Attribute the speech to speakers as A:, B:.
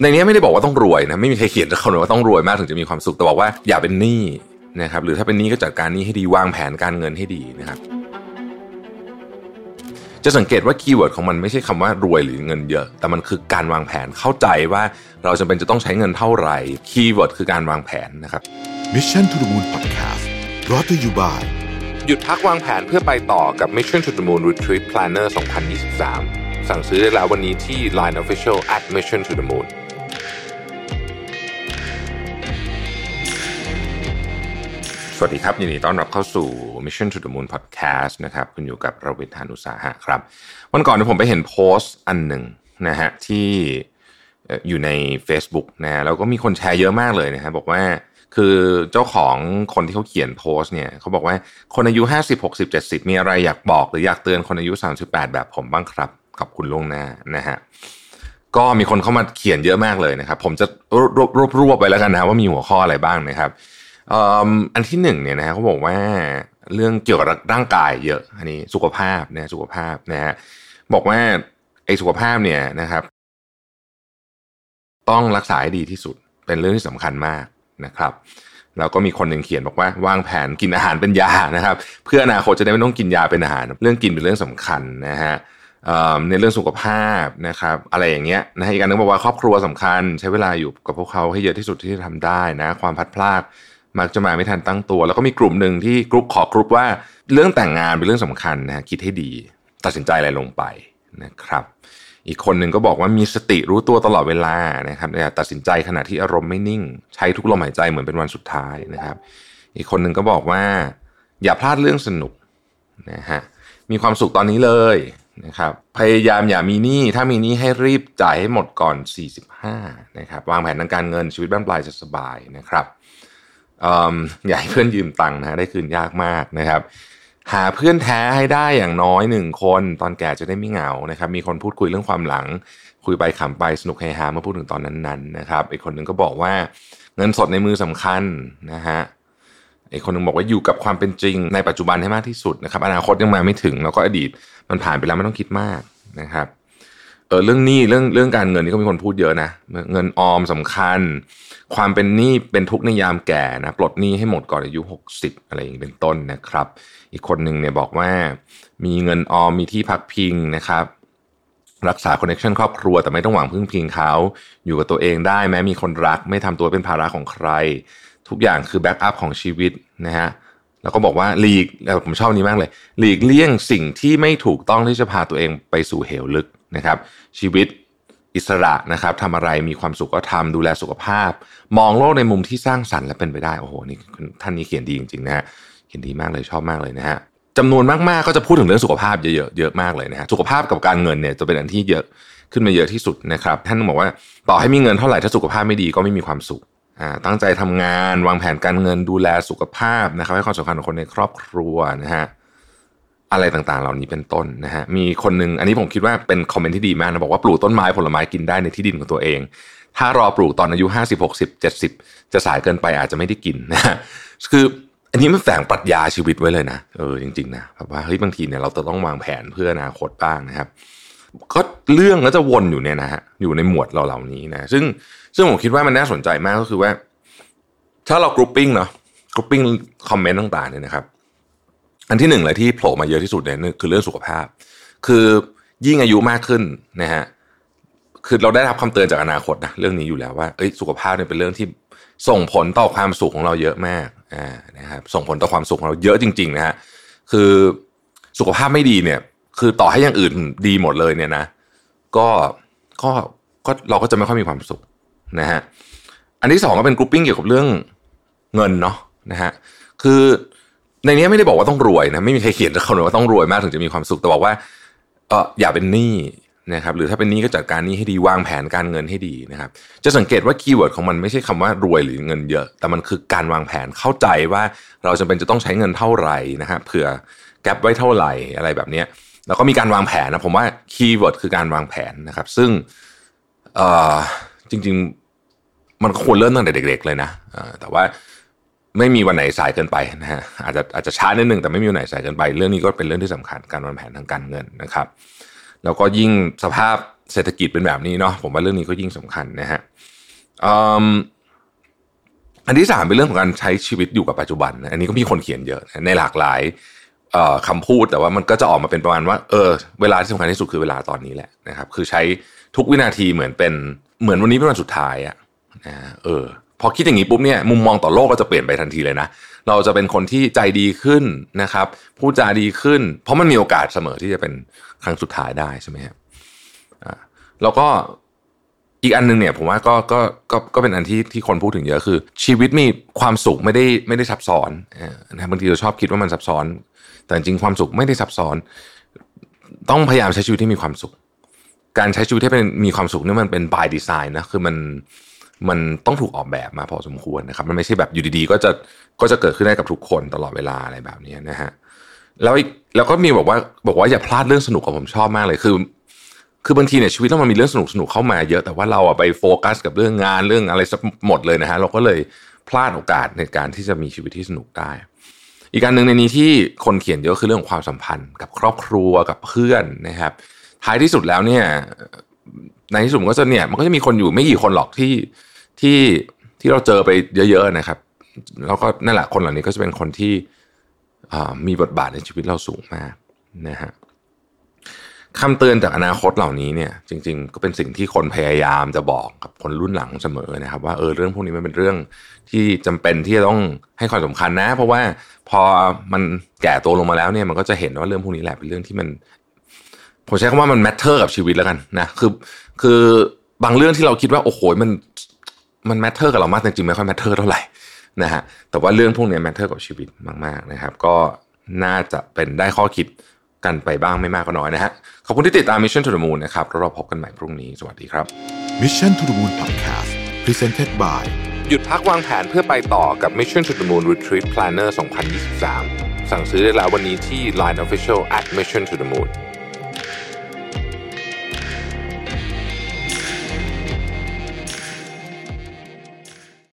A: ในนี้ไม่ได้บอกว่าต้องรวยนะไม่มีใครเขียนเขาเลยว่าต้องรวยมากถึงจะมีความสุขแต่บอกว่าอย่าเป็นหนี้นะครับหรือถ้าเป็นหนี้ก็จัดการหนี้ให้ดีวางแผนการเงินให้ดีนะครับ จะสังเกตว่า keyword ของมันไม่ใช่คำว่ารวยหรือเงินเยอะ แต่มันคือการวางแผนเข้าใจว่าเราจำเป็นจะต้องใช้เงินเท่าไหร่ keyword คือการวางแผนนะครับ
B: Mission to the Moon Podcast brought to you by
A: หยุดพักวางแผนเพื่อไปต่อกับ Mission to the Moon Retreat Planner 2023 สั่งซื้อได้แล้ววันนี้ที่ Line Official at Mission to the Moon วัสดีครับยินดีต้อนรับเข้าสู่ Mission to the Moon Podcast นะครับคุณอยู่กับเราวิทานุสาหะครับ วันก่อนผมไปเห็นโพสต์อันหนึ่งนะฮะที่อยู่ใน Facebook นะฮะแล้วก็มีคนแชร์เยอะมากเลยนะฮะบอกว่าคือเจ้าของคนที่เขาเขียนโพสต์เนี่ยเขาบอกว่าคนอายุ 50 60 70 มีอะไรอยากบอก หรืออยากเตือนคนอายุ 38 แบบผมบ้างครับขอบคุณล่วงหน้านะฮะก็มีคนเข้ามาเขียนเยอะมากเลยนะครับ ผมจะรวบรวบรวบไปแล้วกันนะว่ามีหัวข้ออะไรบ้างนะครับ อันที่หนึ่งเนี่ยนะฮะเขาบอกว่าเรื่องเกี่ยวกับร่างกายเยอะอันนี้สุขภาพนะสุขภาพนะฮะบอกว่าไอ้สุขภาพเนี่ยนะครับ ต้องรักษาให้ดีที่สุดเป็นเรื่องที่สำคัญมากนะครับแล้วก็มีคนหนึ่งเขียนบอกว่าวางแผนกินอาหารเป็นยานะครับ เพื่ออนาคตจะได้ไม่ต้องกินยาเป็นอาหาร เรื่องกินเป็นเรื่องสำคัญนะฮะอ่อในเรื่องสุขภาพนะครับอะไรอย่างเงี้ยนะฮะอีกอันนึงบอกว่าครอบครัวสำคัญ ใช้เวลาอยู่กับพวกเขาให้เยอะที่สุดที่จะทำได้นะ ความพลัดพราก มักจะมาไม่ทันตั้งตัว แล้วก็มีกลุ่มหนึ่งที่กรุ๊ปขอกรุ๊ปว่าเรื่องแต่งงานเป็นเรื่องสำคัญนะฮะคิดให้ดี ตัดสินใจอะไรลงไปนะครับ อีกคนหนึ่งก็บอกว่ามีสติรู้ตัวตลอดเวลานะครับอย่าตัดสินใจขณะที่อารมณ์ไม่นิ่ง ใช้ทุกลมหายใจเหมือนเป็นวันสุดท้ายนะครับ อีกคนหนึ่งก็บอกว่า อย่าพลาดเรื่องสนุกนะฮะมีความสุขตอนนี้เลยนะครับพยายามอย่ามีหนี้ถ้ามีหนี้ให้รีบจ่ายให้หมดก่อน 45นะครับวางแผนทางการเงินชีวิตบ้านปลายจะสบายนะครับ อย่าให้เพื่อนยืมตังค์นะได้คืนยากมากนะครับ หาเพื่อนแท้ให้ได้อย่างน้อยหนึ่งคน ตอนแก่จะได้ไม่เหงานะครับ มีคนพูดคุยเรื่องความหลัง คุยไปขำไปสนุกเฮฮาเมื่อพูดถึงตอนนั้นๆนะครับอีกคนหนึ่งก็บอกว่าเงินสดในมือสำคัญนะฮะอีกคนหนึ่งบอกว่าอยู่กับความเป็นจริงในปัจจุบันให้มากที่สุดนะครับ อนาคตยังมาไม่ถึงแล้วก็อดีตมันผ่านไปแล้วไม่ต้องคิดมากนะครับ อเรื่องหนี้เรื่องเรื่องการเงินนี่ก็มีคนพูดเยอะนะเงินออมสำคัญ ความเป็นหนี้เป็นทุกข์ในยามแก่นะปลดหนี้ให้หมดก่อนอายุ 60 อะไรอย่างนี้เป็นต้นนะครับ อีกคนหนึ่งเนี่ยบอกว่า มีเงินออมมีที่พักพิงนะครับ รักษา connection ครอบครัวแต่ไม่ต้องหวังพึ่งพิงเขาอยู่กับตัวเองได้แม้มีคนรักไม่ทำตัวเป็นภาระของใคร ทุกอย่างคือ backup ของชีวิตนะฮะแล้วก็บอกว่าหลีกผมชอบนี้มากเลย หลีกเลี่ยงสิ่งที่ไม่ถูกต้องที่จะพาตัวเองไปสู่เหวลึก นะครับ ชีวิตอิสระนะครับทำอะไรมีความสุขก็ทำดูแลสุขภาพ มองโลกในมุมที่สร้างสรรค์และเป็นไปได้ โอ้โหนี่ท่านนี้เขียนดีจริงๆนะฮะเขียนดีมากเลยชอบมากเลยนะฮะจำนวนมากๆก็จะพูดถึงเรื่องสุขภาพเยอะๆเยอะมากเลยนะฮะสุขภาพกับการเงินเนี่ยจะเป็นอันที่เยอะขึ้นมาเยอะที่สุดนะครับ ท่านบอกว่าต่อให้มีเงินเท่าไหร่ถ้าสุขภาพไม่ดีก็ไม่มีความสุขตั้งใจทำงาน วางแผนการเงินดูแลสุขภาพนะครับให้ความสำคัญกับคนในครอบครัวนะฮะ อะไรต่างๆ เหล่านี้เป็นต้นนะฮะมีคนหนึ่งอันนี้ผมคิดว่าเป็นคอมเมนต์ที่ดีมากนะบอกว่าปลูกต้นไม้ผลไม้กินได้ในที่ดินของตัวเอง ถ้ารอปลูกตอนอายุ50 60 70 จะสายเกินไปอาจจะไม่ได้กินนะฮะคืออันนี้มันแฝงปรัชญาชีวิตไว้เลยนะเออจริงๆนะแบบว่าเฮ้ยบางทีเนี่ยเราจะต้องวางแผนเพื่ออนาคตบ้างนะครับก็เรื่องก็จะวนอยู่เนี่ยนะฮะอยู่ในหมวดเราเหล่านี้นะซึ่งซึ่งผมคิดว่ามันน่าสนใจมากก็คือว่า ถ้าเรา grouping เนาะ grouping comment ต่างๆเนี่ยนะครับ อันที่หนึ่งเลยที่โผล่มาเยอะที่สุดเนี่ยคือเรื่องสุขภาพ คือยิ่งอายุมากขึ้นนะฮะคือเราได้รับคำเตือนจากอนาคตนะเรื่องนี้อยู่แล้วว่าเอ้ยสุขภาพเนี่ยเป็นเรื่องที่ส่งผลต่อความสุขของเราเยอะมากอ่านะครับส่งผลต่อความสุขของเราเยอะจริง ๆ นะฮะคือสุขภาพไม่ดีเนี่ย คือต่อให้อย่างอื่นดีหมดเลยเนี่ยนะก็ก็ก็เราก็จะไม่ค่อยมีความสุขนะฮะอันที่สองก็เป็นกรุ๊ปปิ้งเกี่ยวกับเรื่องเงินเนาะนะฮะคือ ในนี้ไม่ได้บอกว่าต้องรวยนะไม่มีใครเขียนเขาเลยว่าต้องรวยมากถึงจะมีความสุขแต่บอกว่าเอออย่าเป็นหนี้นะครับหรือถ้าเป็นหนี้ก็จัดการหนี้ให้ดีวางแผนการเงินให้ดีนะครับ จะสังเกตว่า keyword ของมันไม่ใช่คำว่ารวยหรือเงินเยอะ แต่มันคือการวางแผนเข้าใจว่าเราจำเป็นจะต้องใช้เงินเท่าไหร่นะฮะเผื่อ gap ไว้เท่าไหร่อะไรแบบนี้แล้วก็มีการวางแผนนะผมว่า keyword คือการวางแผนนะครับ ซึ่งเออจริง ๆ มันควรเริ่มตั้งแต่เด็ก ๆ เลยนะแต่ว่า ไม่มีวันไหนสายเกินไปนะฮะอาจจะอาจจะช้านิดนึงแต่ไม่มีวันไหนสายเกินไป เรื่องนี้ก็เป็นเรื่องที่สำคัญการวางแผนทางการเงินนะครับ แล้วก็ยิ่งสภาพเศรษฐกิจเป็นแบบนี้เนาะผมว่าเรื่องนี้ก็ยิ่งสำคัญนะฮะอันที่สามเป็นเรื่องของการใช้ชีวิตอยู่กับปัจจุบัน อันนี้ก็มีคนเขียนเยอะในหลากหลายคำพูดแต่ว่ามันก็จะออกมาเป็นประมาณว่า เออ เวลาที่สำคัญที่สุดคือเวลาตอนนี้แหละนะครับ คือใช้ทุกวินาทีเหมือนเป็นเหมือนวันนี้เป็นวันสุดท้ายอะนะเออ พอคิดอย่างนี้ปุ๊บเนี่ยมุมมองต่อโลกก็จะเปลี่ยนไปทันทีเลยนะ เราจะเป็นคนที่ใจดีขึ้นนะครับพูดจาดีขึ้น เพราะมันมีโอกาสเสมอที่จะเป็นครั้งสุดท้ายได้ใช่ไหมครับแล้วก็อีกอันนึงเนี่ยผมว่าก็ก็ก็ก็เป็นอันที่ที่คนพูดถึงเยอะคือ ชีวิตมีความสุขไม่ได้ไม่ได้ซับซ้อนนะบางทีเราชอบคิดว่ามันซับซ้อน แต่จริงความสุขไม่ได้ซับซ้อน ต้องพยายามใช้ชีวิตที่มีความสุข การใช้ชีวิตที่เป็นมีความสุขนี่มันเป็น by design นะคือมัน มันต้องถูกออกแบบมาพอสมควรนะครับมันไม่ใช่แบบอยู่ดีๆ ก็จะก็จะเกิดขึ้นได้กับทุกคนตลอดเวลาอะไรแบบนี้นะฮะแล้วอีกแล้วก็มีบอกว่าบอกว่าอย่าพลาดเรื่องสนุกกับผมชอบมากเลยคือ คือบางทีเนี่ยชีวิตเรามันมีเรื่องสนุกสนุกเข้ามาเยอะแต่ว่าเราอะไปโฟกัสกับเรื่องงานเรื่องอะไรหมดเลยนะฮะเราก็เลยพลาดโอกาสในการที่จะมีชีวิตที่สนุกได้ อีกการหนึ่งในนี้ที่คนเขียนเยอะคือเรื่องของความสัมพันธ์ กับครอบครัวกับเพื่อนนะครับ ท้ายที่สุดแล้วเนี่ย ในที่สุดก็จะเนี่ยมันก็จะมีคนอยู่ไม่กี่คนหรอกที่ที่ที่เราเจอไปเยอะๆนะครับ แล้วก็นั่นแหละคนเหล่านี้ก็จะเป็นคนที่มีบทบาทในชีวิตเราสูงมากนะฮะคำเตือนจากอนาคตเหล่านี้เนี่ย จริง ๆ ก็เป็นสิ่งที่คนพยายามจะบอกกับคนรุ่นหลังเสมอนะครับ ว่าเออเรื่องพวกนี้มันเป็นเรื่องที่จำเป็นที่จะต้องให้ความสำคัญนะ เพราะว่าพอมันแก่ตัวลงมาแล้วเนี่ยมันก็จะเห็นว่าเรื่องพวกนี้แหละเป็นเรื่องที่มัน ผมใช้คำว่ามัน matter กับชีวิตแล้วกันนะคือ คือบางเรื่องที่เราคิดว่าโอ้โหมันมัน matter กับเรามากจริงๆไม่ค่อย matter เท่าไหร่นะฮะแต่ว่าเรื่องพวกนี้ matter กับชีวิตมากๆนะครับ ก็น่าจะเป็นได้ข้อคิดกันไปบ้างไม่มากก็น้อยนะฮะขอบคุณที่ติดตาม Mission to the Moon นะครับแล้วเราพบกันใหม่พรุ่งนี้สวัสดีครับ
B: Mission to the Moon Podcast Presented by
A: หยุดพักวางแผนเพื่อไปต่อกับ Mission to the Moon Retreat Planner 2023 สั่งซื้อได้แล้ววันนี้ที่ Line Official at Mission to the Moon